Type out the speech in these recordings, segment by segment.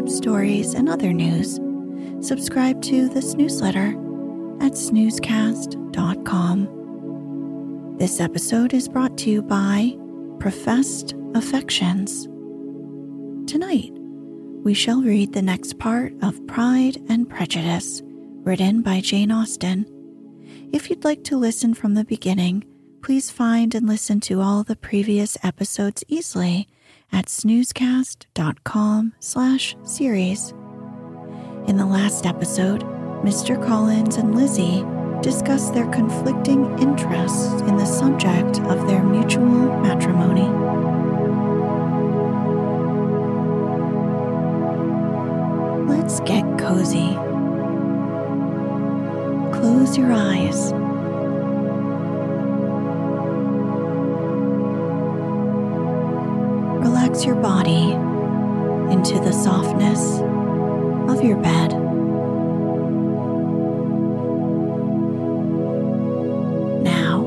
Sleep stories and other news, subscribe to this newsletter at snoozecast.com. This episode is brought to you by Professed Affections. Tonight, we shall read the next part of Pride and Prejudice, written by Jane Austen. If you'd like to listen from the beginning, please find and listen to all the previous episodes easily at snoozecast.com slash series. In the last episode, Mr. Collins and Lizzie discuss their conflicting interests in the subject of their mutual matrimony. Let's get cozy. Close your eyes. Relax your body into the softness of your bed. Now,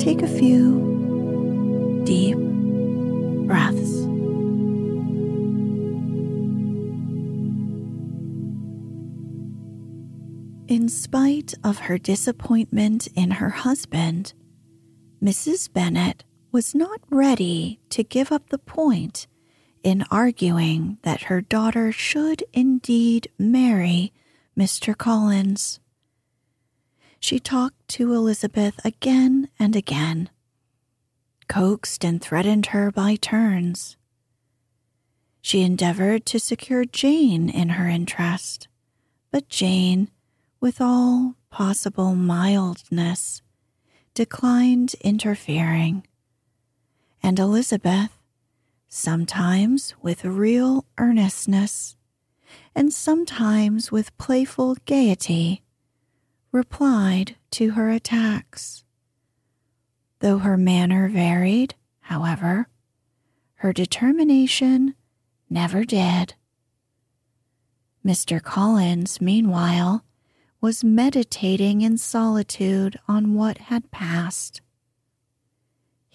take a few deep breaths. In spite of her disappointment in her husband, Mrs. Bennet was not ready to give up the point in arguing that her daughter should indeed marry Mr. Collins. She talked to Elizabeth again and again, coaxed and threatened her by turns. She endeavored to secure Jane in her interest, but Jane, with all possible mildness, declined interfering. And Elizabeth, sometimes with real earnestness, and sometimes with playful gaiety, replied to her attacks. Though her manner varied, however, her determination never did. Mr. Collins, meanwhile, was meditating in solitude on what had passed.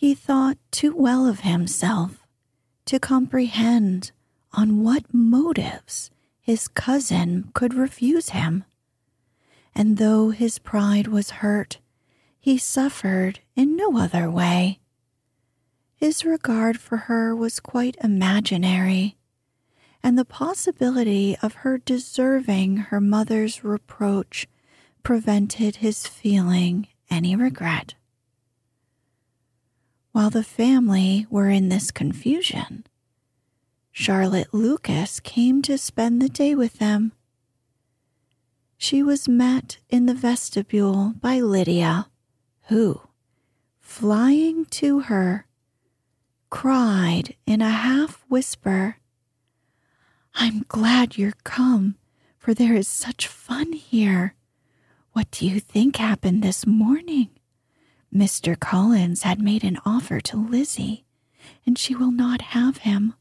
He thought too well of himself to comprehend on what motives his cousin could refuse him. And though his pride was hurt, he suffered in no other way. His regard for her was quite imaginary, and the possibility of her deserving her mother's reproach prevented his feeling any regret. While the family were in this confusion, Charlotte Lucas came to spend the day with them. She was met in the vestibule by Lydia, who, flying to her, cried in a half whisper, I'm glad you're come, for there is such fun here. What do you think happened this morning? Mr. Collins had made an offer to Lizzie, and she will not have him.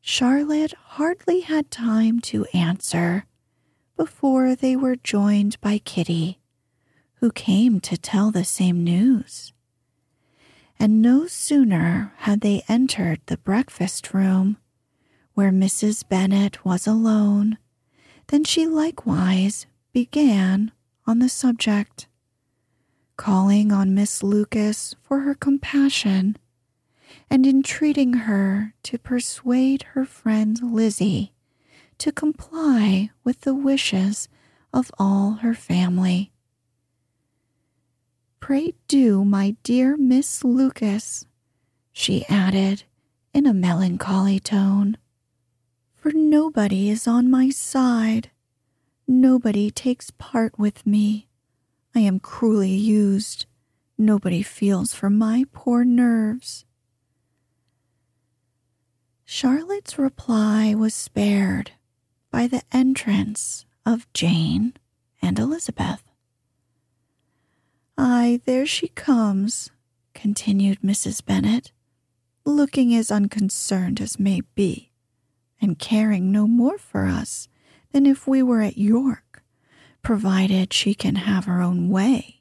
Charlotte hardly had time to answer before they were joined by Kitty, who came to tell the same news. And no sooner had they entered the breakfast room, where Mrs. Bennet was alone, than she likewise began on the subject, calling on Miss Lucas for her compassion and entreating her to persuade her friend Lizzie to comply with the wishes of all her family. Pray do, my dear Miss Lucas, she added in a melancholy tone, for nobody is on my side Nobody takes part with me. I am cruelly used. Nobody feels for my poor nerves. Charlotte's reply was spared by the entrance of Jane and Elizabeth. Ay, there she comes, continued Mrs. Bennet, looking as unconcerned as may be, and caring no more for us than if we were at York, provided she can have her own way.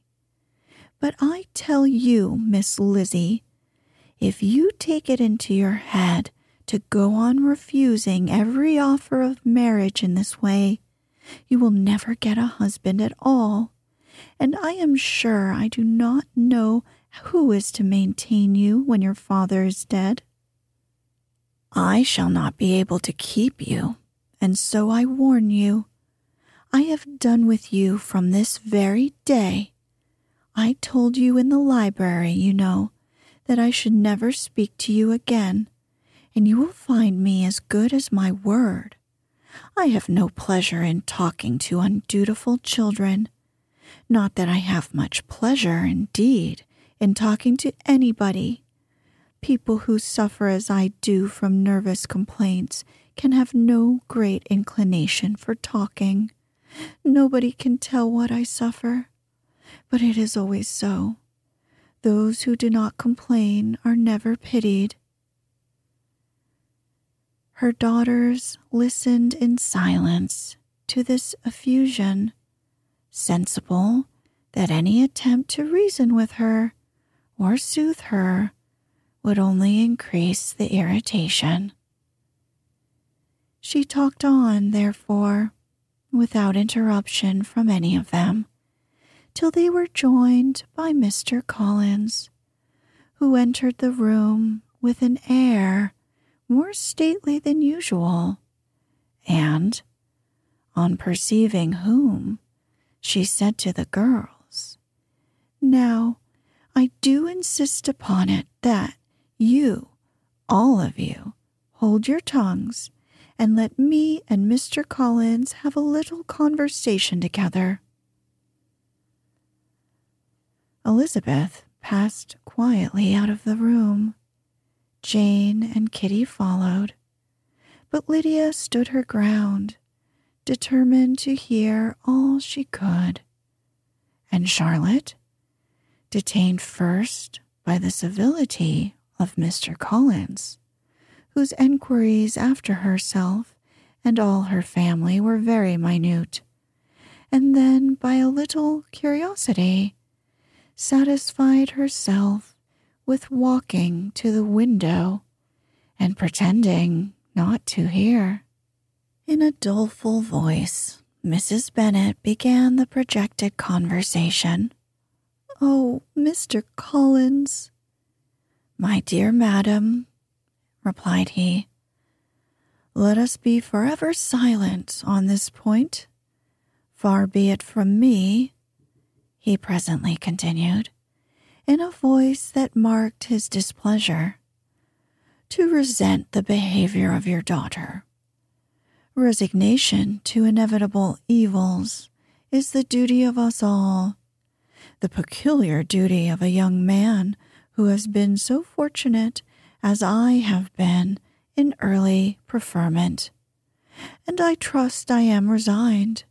But I tell you, Miss Lizzie, if you take it into your head to go on refusing every offer of marriage in this way, you will never get a husband at all. And I am sure I do not know who is to maintain you when your father is dead. I shall not be able to keep you, and so I warn you, I have done with you from this very day. I told you in the library, you know, that I should never speak to you again, and you will find me as good as my word. I have no pleasure in talking to undutiful children. Not that I have much pleasure, indeed, in talking to anybody. People who suffer as I do from nervous complaints can have no great inclination for talking. Nobody can tell what I suffer, but it is always so. Those who do not complain are never pitied. Her daughters listened in silence to this effusion, sensible that any attempt to reason with her or soothe her would only increase the irritation. She talked on, therefore, without interruption from any of them, till they were joined by Mr. Collins, who entered the room with an air more stately than usual, and, on perceiving whom, she said to the girls, Now, I do insist upon it that you, all of you, hold your tongues and let me and Mr. Collins have a little conversation together. Elizabeth passed quietly out of the room. Jane and Kitty followed, but Lydia stood her ground, determined to hear all she could. And Charlotte, detained first by the civility of Mr. Collins, whose enquiries after herself and all her family were very minute, and then by a little curiosity satisfied herself with walking to the window and pretending not to hear. In a doleful voice, Mrs. Bennet began the projected conversation. Oh, Mr. Collins. My dear madam, replied he. Let us be forever silent on this point. Far be it from me, he presently continued, in a voice that marked his displeasure, to resent the behavior of your daughter. Resignation to inevitable evils is the duty of us all, the peculiar duty of a young man who has been so fortunate as I have been in early preferment. And I trust I am resigned.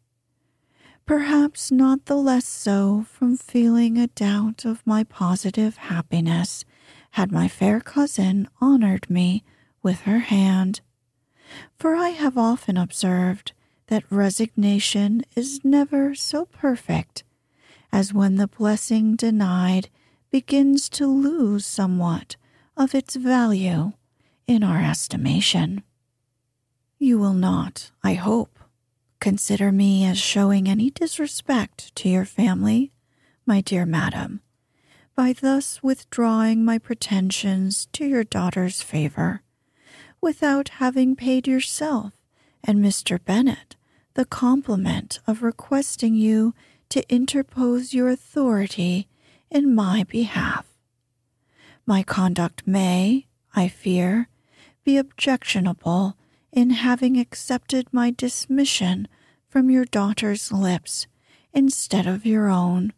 Perhaps not the less so from feeling a doubt of my positive happiness had my fair cousin honored me with her hand. For I have often observed that resignation is never so perfect as when the blessing denied begins to lose somewhat of its value in our estimation. You will not, I hope, consider me as showing any disrespect to your family, my dear madam, by thus withdrawing my pretensions to your daughter's favor, without having paid yourself and Mr. Bennet the compliment of requesting you to interpose your authority in my behalf. My conduct may, I fear, be objectionable in having accepted my dismission from your daughter's lips instead of your own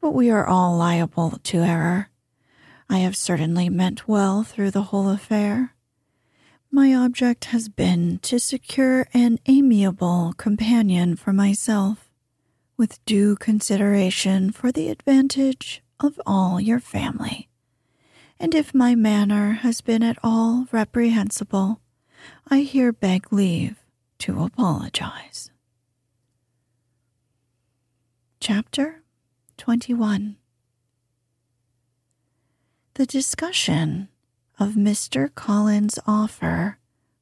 but we are all liable to error. I have certainly meant well through the whole affair. My object has been to secure an amiable companion for myself, with due consideration for the advantage of all your family. And if my manner has been at all reprehensible, I here beg leave to apologize. Chapter 21. The discussion of Mr. Collins' offer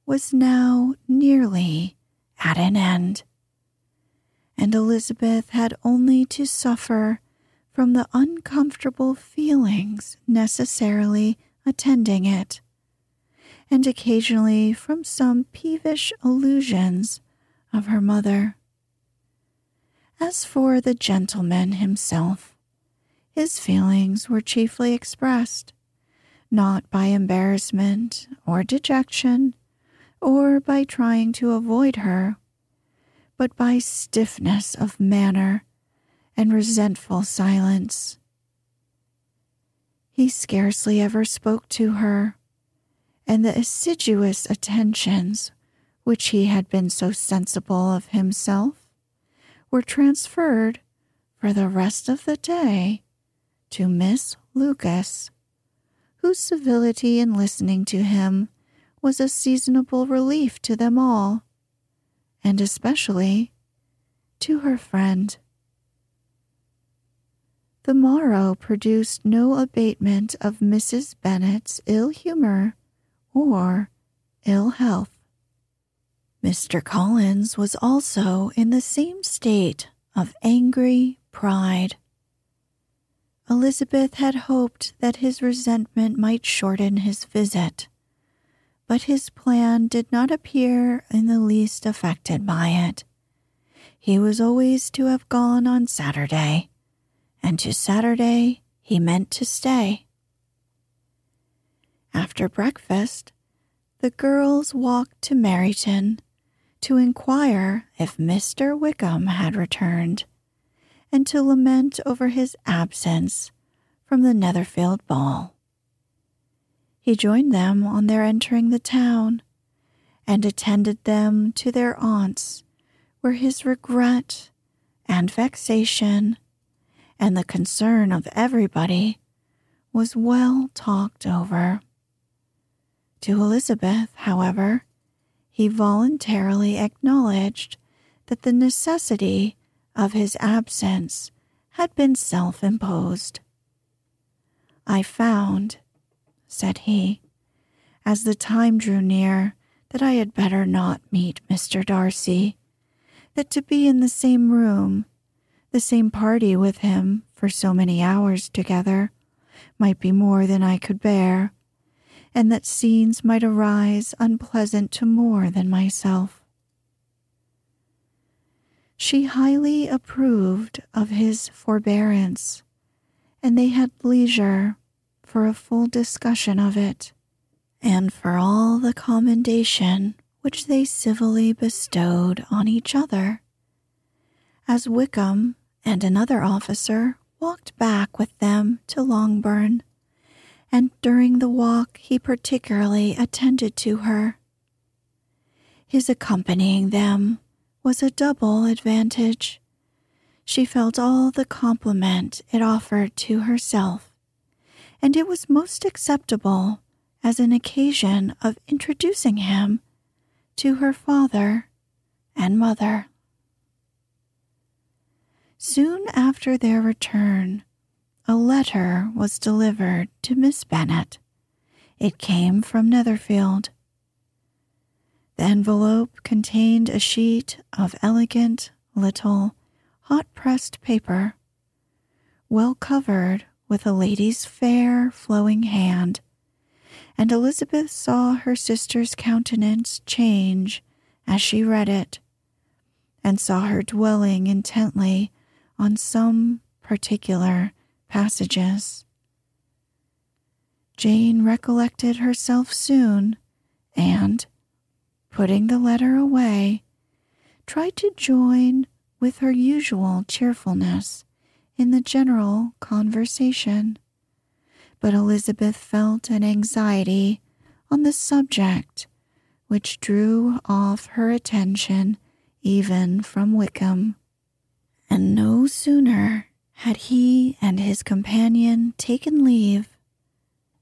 was now nearly at an end, and Elizabeth had only to suffer from the uncomfortable feelings necessarily attending it, and occasionally from some peevish allusions of her mother. As for the gentleman himself, his feelings were chiefly expressed not by embarrassment or dejection or by trying to avoid her, but by stiffness of manner and resentful silence. He scarcely ever spoke to her, and the assiduous attentions which he had been so sensible of himself were transferred for the rest of the day to Miss Lucas, whose civility in listening to him was a seasonable relief to them all, and especially to her friend. The morrow produced no abatement of Mrs. Bennet's ill humor or ill health. Mr. Collins was also in the same state of angry pride. Elizabeth had hoped that his resentment might shorten his visit, but his plan did not appear in the least affected by it. He was always to have gone on Saturday, and to Saturday he meant to stay. After breakfast, the girls walked to Meryton to inquire if Mr. Wickham had returned, and to lament over his absence from the Netherfield ball. He joined them on their entering the town, and attended them to their aunt's, where his regret and vexation and the concern of everybody was well talked over. To Elizabeth, however, he voluntarily acknowledged that the necessity of his absence had been self imposed. I found, said he, as the time drew near that I had better not meet Mr. Darcy, that to be in the same room, the same party with him for so many hours together, might be more than I could bear and that scenes might arise unpleasant to more than myself. She highly approved of his forbearance, and they had leisure for a full discussion of it and for all the commendation which they civilly bestowed on each other. As Wickham and another officer walked back with them to Longbourn, and during the walk he particularly attended to her. His accompanying them was a double advantage. She felt all the compliment it offered to herself, and it was most acceptable as an occasion of introducing him to her father and mother. Soon after their return, a letter was delivered to Miss Bennet. It came from Netherfield. The envelope contained a sheet of elegant little hot pressed paper, well covered with a lady's fair flowing hand, and Elizabeth saw her sister's countenance change as she read it, and saw her dwelling intently on some particular passages. Jane recollected herself soon, and, putting the letter away, tried to join with her usual cheerfulness in the general conversation. But Elizabeth felt an anxiety on the subject which drew off her attention even from Wickham. And no sooner had he and his companion taken leave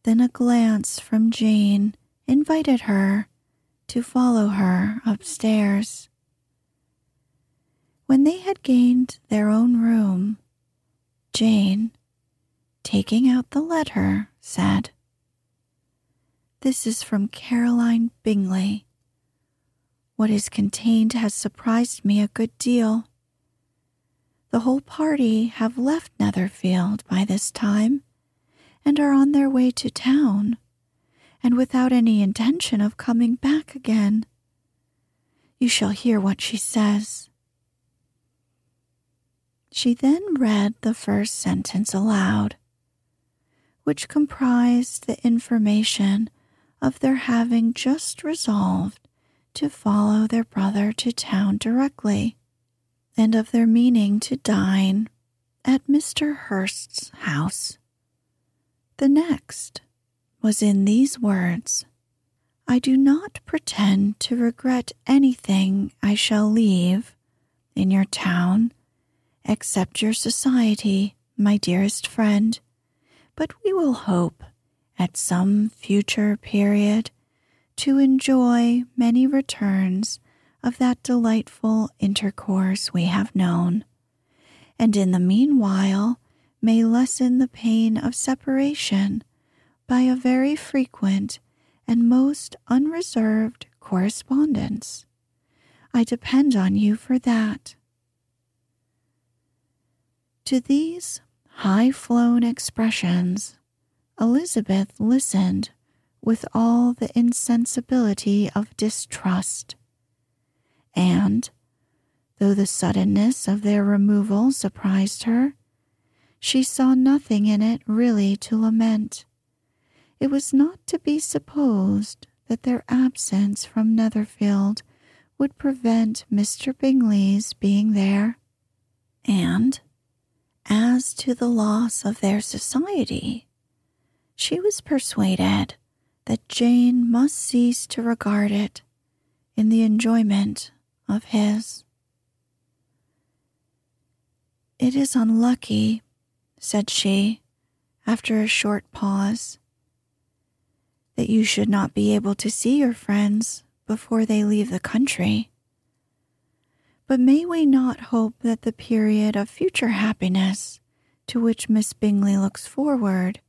than a glance from Jane invited her to follow her upstairs. When they had gained their own room, Jane, taking out the letter, said, This is from Caroline Bingley. What is contained has surprised me a good deal. The whole party have left Netherfield by this time and are on their way to town, and without any intention of coming back again. You shall hear what she says. She then read the first sentence aloud, which comprised the information of their having just resolved to follow their brother to town directly, and of their meaning to dine at Mr. Hurst's house. The next was in these words I do not pretend to regret anything I shall leave in your town accept your society, my dearest friend, but we will hope at some future period to enjoy many returns of that delightful intercourse we have known, and in the meanwhile may lessen the pain of separation by a very frequent and most unreserved correspondence. I depend on you for that. To these high flown expressions, Elizabeth listened with all the insensibility of distrust. And, though the suddenness of their removal surprised her, she saw nothing in it really to lament. It was not to be supposed that their absence from Netherfield would prevent Mr. Bingley's being there, and as to the loss of their society, she was persuaded that Jane must cease to regard it in the enjoyment of his. It is unlucky, said she, after a short pause, that you should not be able to see your friends before they leave the country. But may we not hope that the period of future happiness to which Miss Bingley looks forward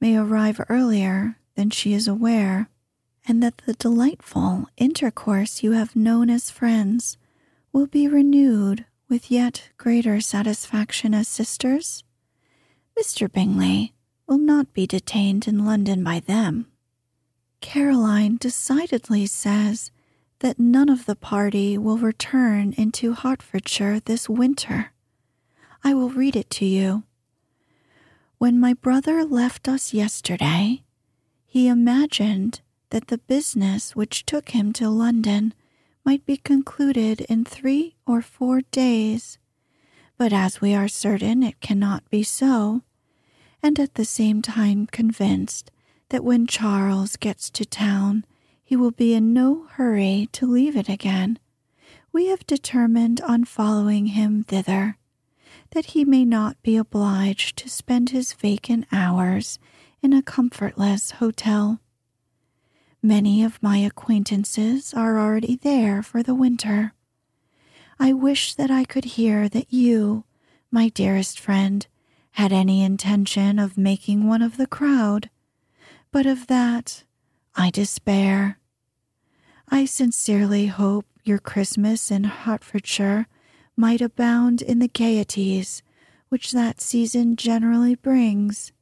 may arrive earlier than she is aware, and that the delightful intercourse you have known as friends will be renewed with yet greater satisfaction as sisters? Mr. Bingley will not be detained in London by them. Caroline decidedly says that none of the party will return into Hertfordshire this winter. I will read it to you. When my brother left us yesterday, he imagined that the business which took him to London might be concluded in three or four days. But as we are certain it cannot be so, and at the same time convinced that when Charles gets to town, he will be in no hurry to leave it again, we have determined on following him thither, that he may not be obliged to spend his vacant hours in a comfortless hotel. Many of my acquaintances are already there for the winter. I wish that I could hear that you, my dearest friend, had any intention of making one of the crowd, but of that I despair. I sincerely hope your Christmas in Hertfordshire might abound in the gaieties which that season generally brings,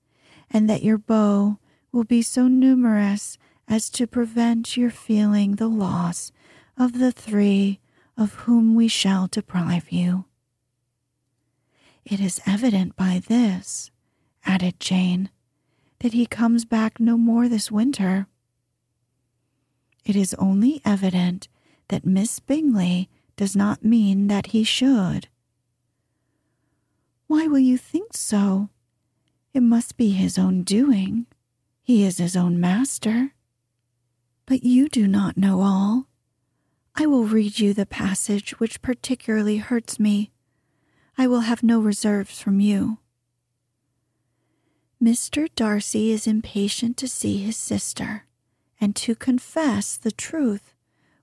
and that your beaux will be so numerous as to prevent your feeling the loss of the three of whom we shall deprive you. It is evident by this, added Jane, that he comes back no more this winter. It is only evident that Miss Bingley does not mean that he should. Why will you think so? It must be his own doing. He is his own master. But you do not know all. I will read you the passage which particularly hurts me. I will have no reserves from you. Mr. Darcy is impatient to see his sister, and to confess the truth,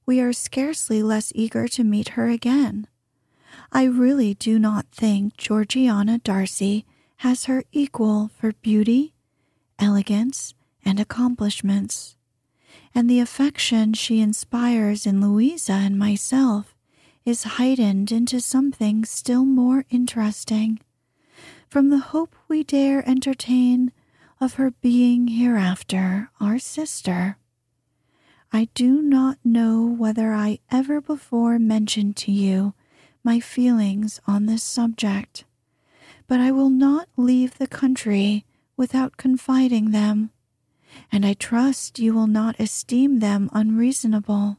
we are scarcely less eager to meet her again. I really do not think Georgiana Darcy has her equal for beauty, elegance, and accomplishments, and the affection she inspires in Louisa and myself is heightened into something still more interesting from the hope we dare entertain of her being hereafter our sister. I do not know whether I ever before mentioned to you my feelings on this subject, but I will not leave the country without confiding them, and I trust you will not esteem them unreasonable.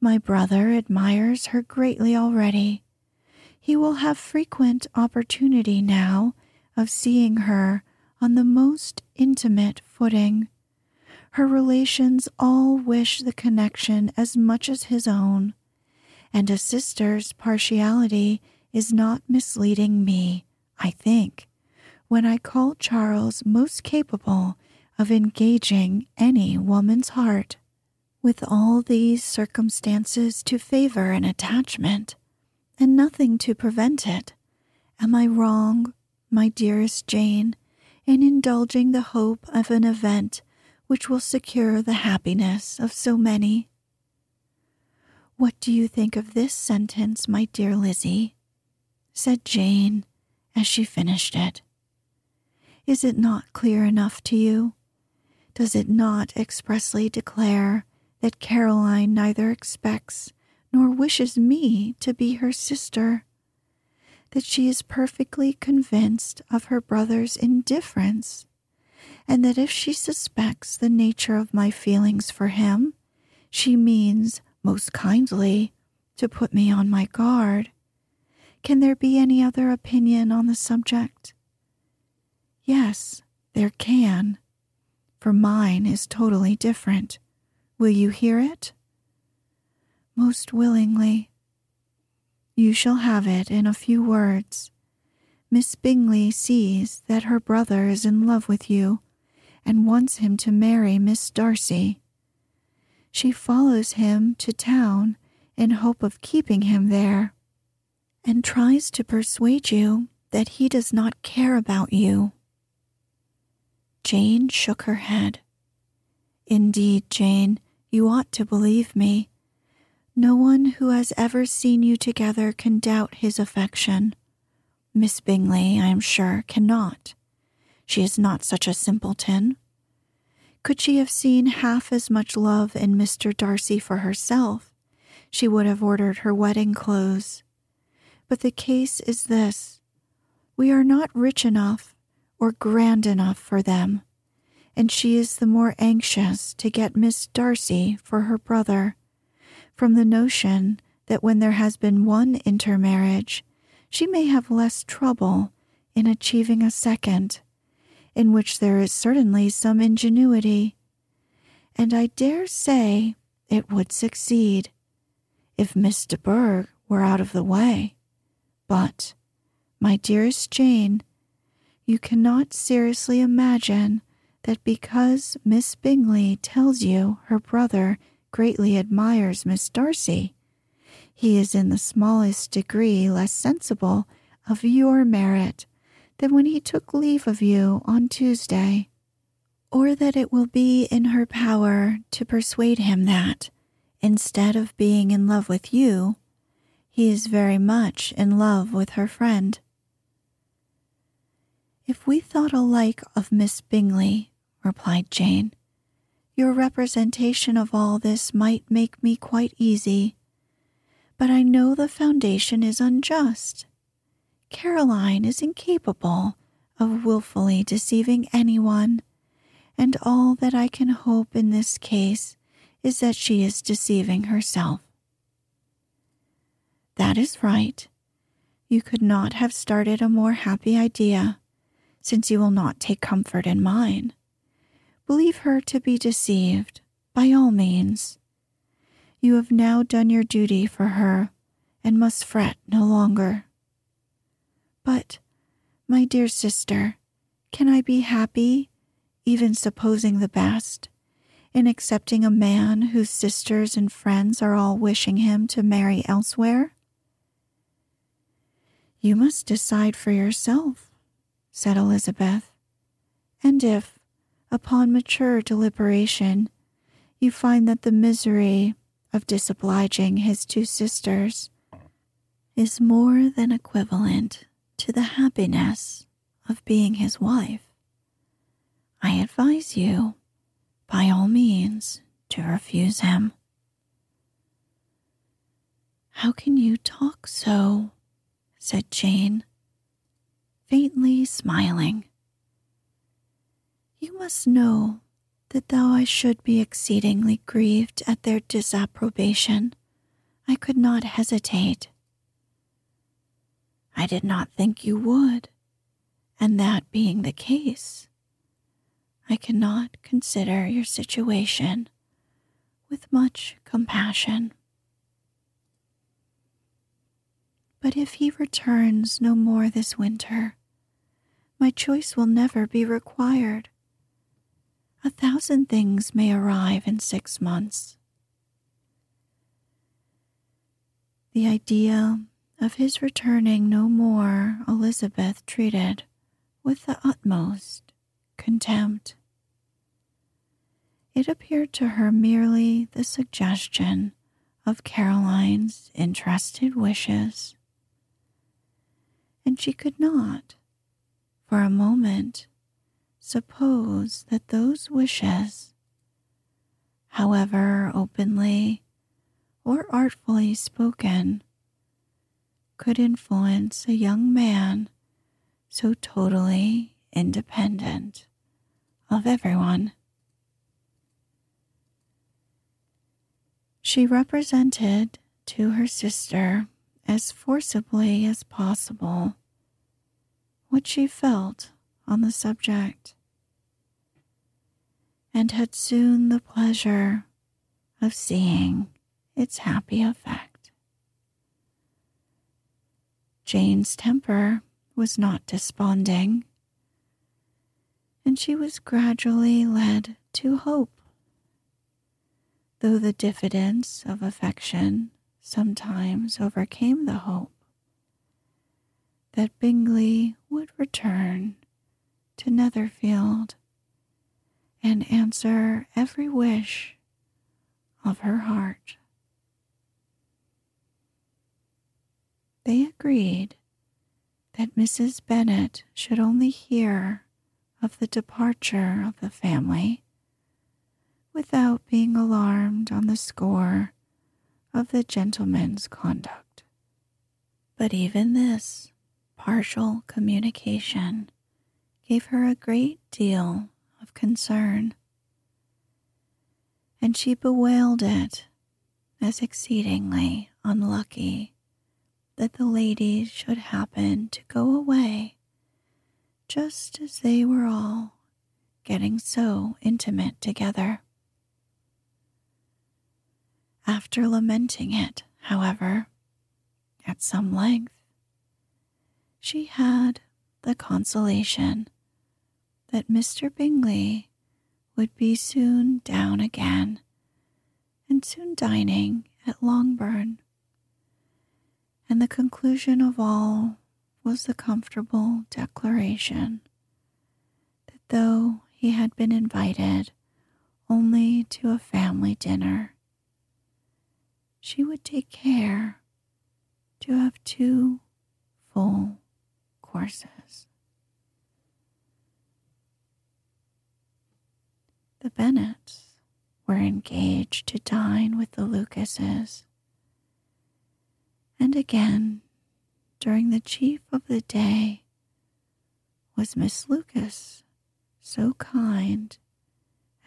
My brother admires her greatly already. He will have frequent opportunity now of seeing her on the most intimate footing. Her relations all wish the connection as much as his own, and a sister's partiality is not misleading me, I think, when I call Charles most capable of engaging any woman's heart. With all these circumstances to favor an attachment, and nothing to prevent it, am I wrong, my dearest Jane, in indulging the hope of an event which will secure the happiness of so many. What do you think of this sentence, my dear Lizzie? said Jane as she finished it. Is it not clear enough to you? Does it not expressly declare that Caroline neither expects nor wishes me to be her sister? That she is perfectly convinced of her brother's indifference and that if she suspects the nature of my feelings for him, she means most kindly to put me on my guard. Can there be any other opinion on the subject? Yes, there can, for mine is totally different. Will you hear it? Most willingly. You shall have it in a few words. Miss Bingley sees that her brother is in love with you and wants him to marry Miss Darcy. She follows him to town in hope of keeping him there, and tries to persuade you that he does not care about you. Jane shook her head. Indeed, Jane, you ought to believe me. No one who has ever seen you together can doubt his affection. Miss Bingley, I am sure, cannot. She is not such a simpleton. Could she have seen half as much love in Mr. Darcy for herself, she would have ordered her wedding clothes. But the case is this we are not rich enough or grand enough for them, and she is the more anxious to get Miss Darcy for her brother, from the notion that when there has been one intermarriage, she may have less trouble in achieving a second, in which there is certainly some ingenuity. And I dare say it would succeed if Miss de Bourgh were out of the way. But, my dearest Jane, you cannot seriously imagine that because Miss Bingley tells you her brother greatly admires Miss Darcy, he is in the smallest degree less sensible of your merit than when he took leave of you on Tuesday, or that it will be in her power to persuade him that, instead of being in love with you, he is very much in love with her friend. If we thought alike of Miss Bingley, replied Jane, your representation of all this might make me quite easy. But I know the foundation is unjust. Caroline is incapable of wilfully deceiving anyone, and all that I can hope in this case is that she is deceiving herself. That is right. You could not have started a more happy idea since you will not take comfort in mine. Believe her to be deceived, by all means. You have now done your duty for her and must fret no longer. But, my dear sister, can I be happy, even supposing the best, in accepting a man whose sisters and friends are all wishing him to marry elsewhere? You must decide for yourself said Elizabeth. And if, upon mature deliberation, you find that the misery of disobliging his two sisters is more than equivalent to the happiness of being his wife, I advise you, by all means, to refuse him. How can you talk so? said Jane, faintly smiling. You must know that though I should be exceedingly grieved at their disapprobation, I could not hesitate. I did not think you would, and that being the case, I cannot consider your situation with much compassion. But if he returns no more this winter, my choice will never be required. A thousand things may arrive in six months. The idea of his returning no more Elizabeth treated with the utmost contempt. It appeared to her merely the suggestion of Caroline's interested wishes, and she could not for a moment, suppose that those wishes, however openly or artfully spoken, could influence a young man so totally independent of everyone. She represented to her sister as forcibly as possible what she felt on the subject, and had soon the pleasure of seeing its happy effect. Jane's temper was not desponding, and she was gradually led to hope. Though the diffidence of affection sometimes overcame the hope, that Bingley would return to Netherfield and answer every wish of her heart. They agreed that Mrs. Bennet should only hear of the departure of the family without being alarmed on the score of the gentleman's conduct. But even this partial communication gave her a great deal of concern, and she bewailed it as exceedingly unlucky that the ladies should happen to go away just as they were all getting so intimate together. After lamenting it, however, at some length, she had the consolation that Mr. Bingley would be soon down again and soon dining at Longbourn. And the conclusion of all was the comfortable declaration that though he had been invited only to a family dinner, she would take care to have two full courses. The Bennets were engaged to dine with the Lucases. And again, during the chief of the day, was Miss Lucas so kind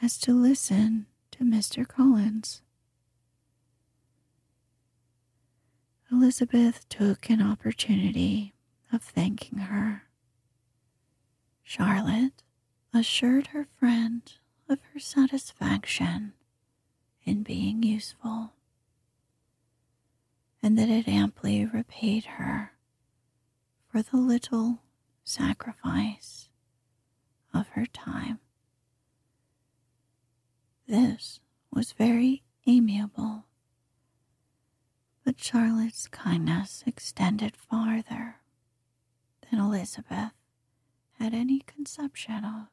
as to listen to Mr. Collins. Elizabeth took an opportunity of thanking her. Charlotte assured her friend of her satisfaction in being useful, and that it amply repaid her for the little sacrifice of her time. This was very amiable, but Charlotte's kindness extended farther than Elizabeth had any conception of.